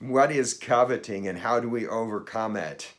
what is coveting and how do we overcome it?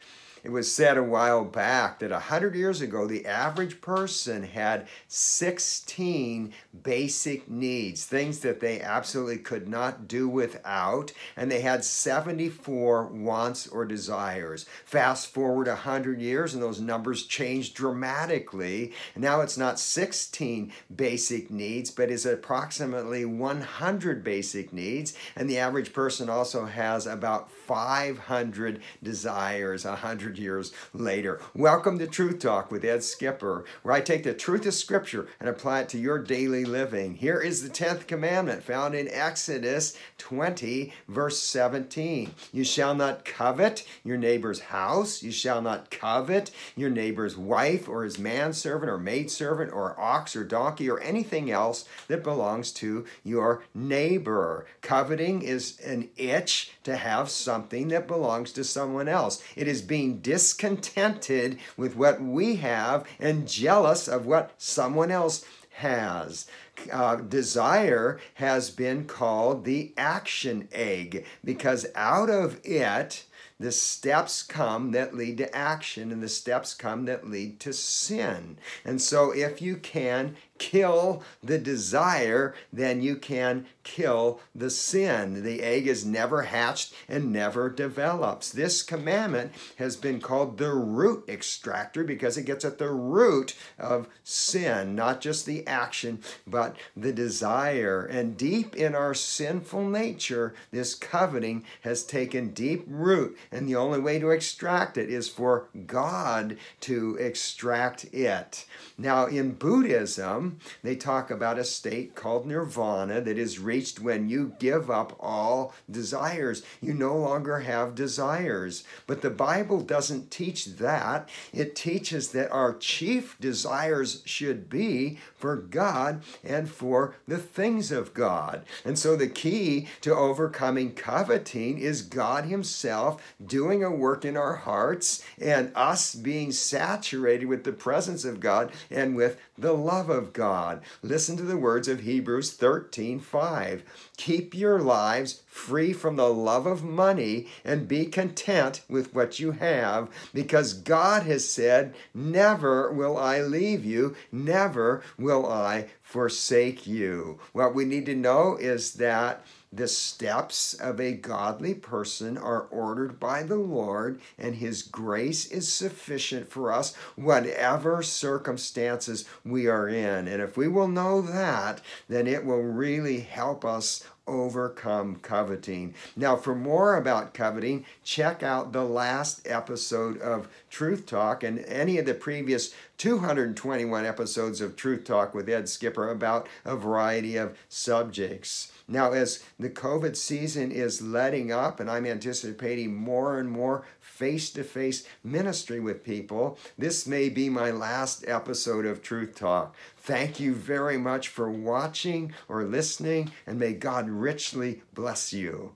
It was said a while back that 100 years ago, the average person had 16 basic needs, things that they absolutely could not do without, and they had 74 wants or desires. Fast forward 100 years, and those numbers changed dramatically. Now it's not 16 basic needs, but is approximately 100 basic needs, and the average person also has about 500 desires 100 years later. Welcome to Truth Talk with Ed Skipper, where I take the truth of Scripture and apply it to your daily living. Here is the 10th commandment found in Exodus 20, verse 17. You shall not covet your neighbor's house, you shall not covet your neighbor's wife or his manservant or maidservant or ox or donkey or anything else that belongs to your neighbor. Coveting is an itch to have something that belongs to someone else. It is being discontented with what we have and jealous of what someone else has. Uh, desire has been called the action egg because out of it, the steps come that lead to action and the steps come that lead to sin. And so, if you can kill the desire, then you can kill the sin. The egg is never hatched and never develops. This commandment has been called the root extractor because it gets at the root of sin, not just the action, but the desire. And deep in our sinful nature, this coveting has taken deep root. And the only way to extract it is for God to extract it. Now, in Buddhism, they talk about a state called nirvana that is reached when you give up all desires. You no longer have desires. But the Bible doesn't teach that. It teaches that our chief desires should be for God and for the things of God. And so the key to overcoming coveting is God Himself doing a work in our hearts and us being saturated with the presence of God and with the love of God. Listen to the words of Hebrews 13 5. Keep your lives free from the love of money and be content with what you have, because God has said, Never will I leave you, never will I forsake you. What we need to know is that the steps of a godly person are ordered by the Lord, and His grace is sufficient for us, whatever circumstances we are in. And if we will know that, then it will really help us overcome coveting. Now, for more about coveting, check out the last episode of Truth Talk and any of the previous 221 episodes of Truth Talk with Ed Skipper about a variety of subjects. Now, as the COVID season is letting up, and I'm anticipating more and more face to face ministry with people, this may be my last episode of Truth Talk. Thank you very much for watching or listening, and may God richly bless you.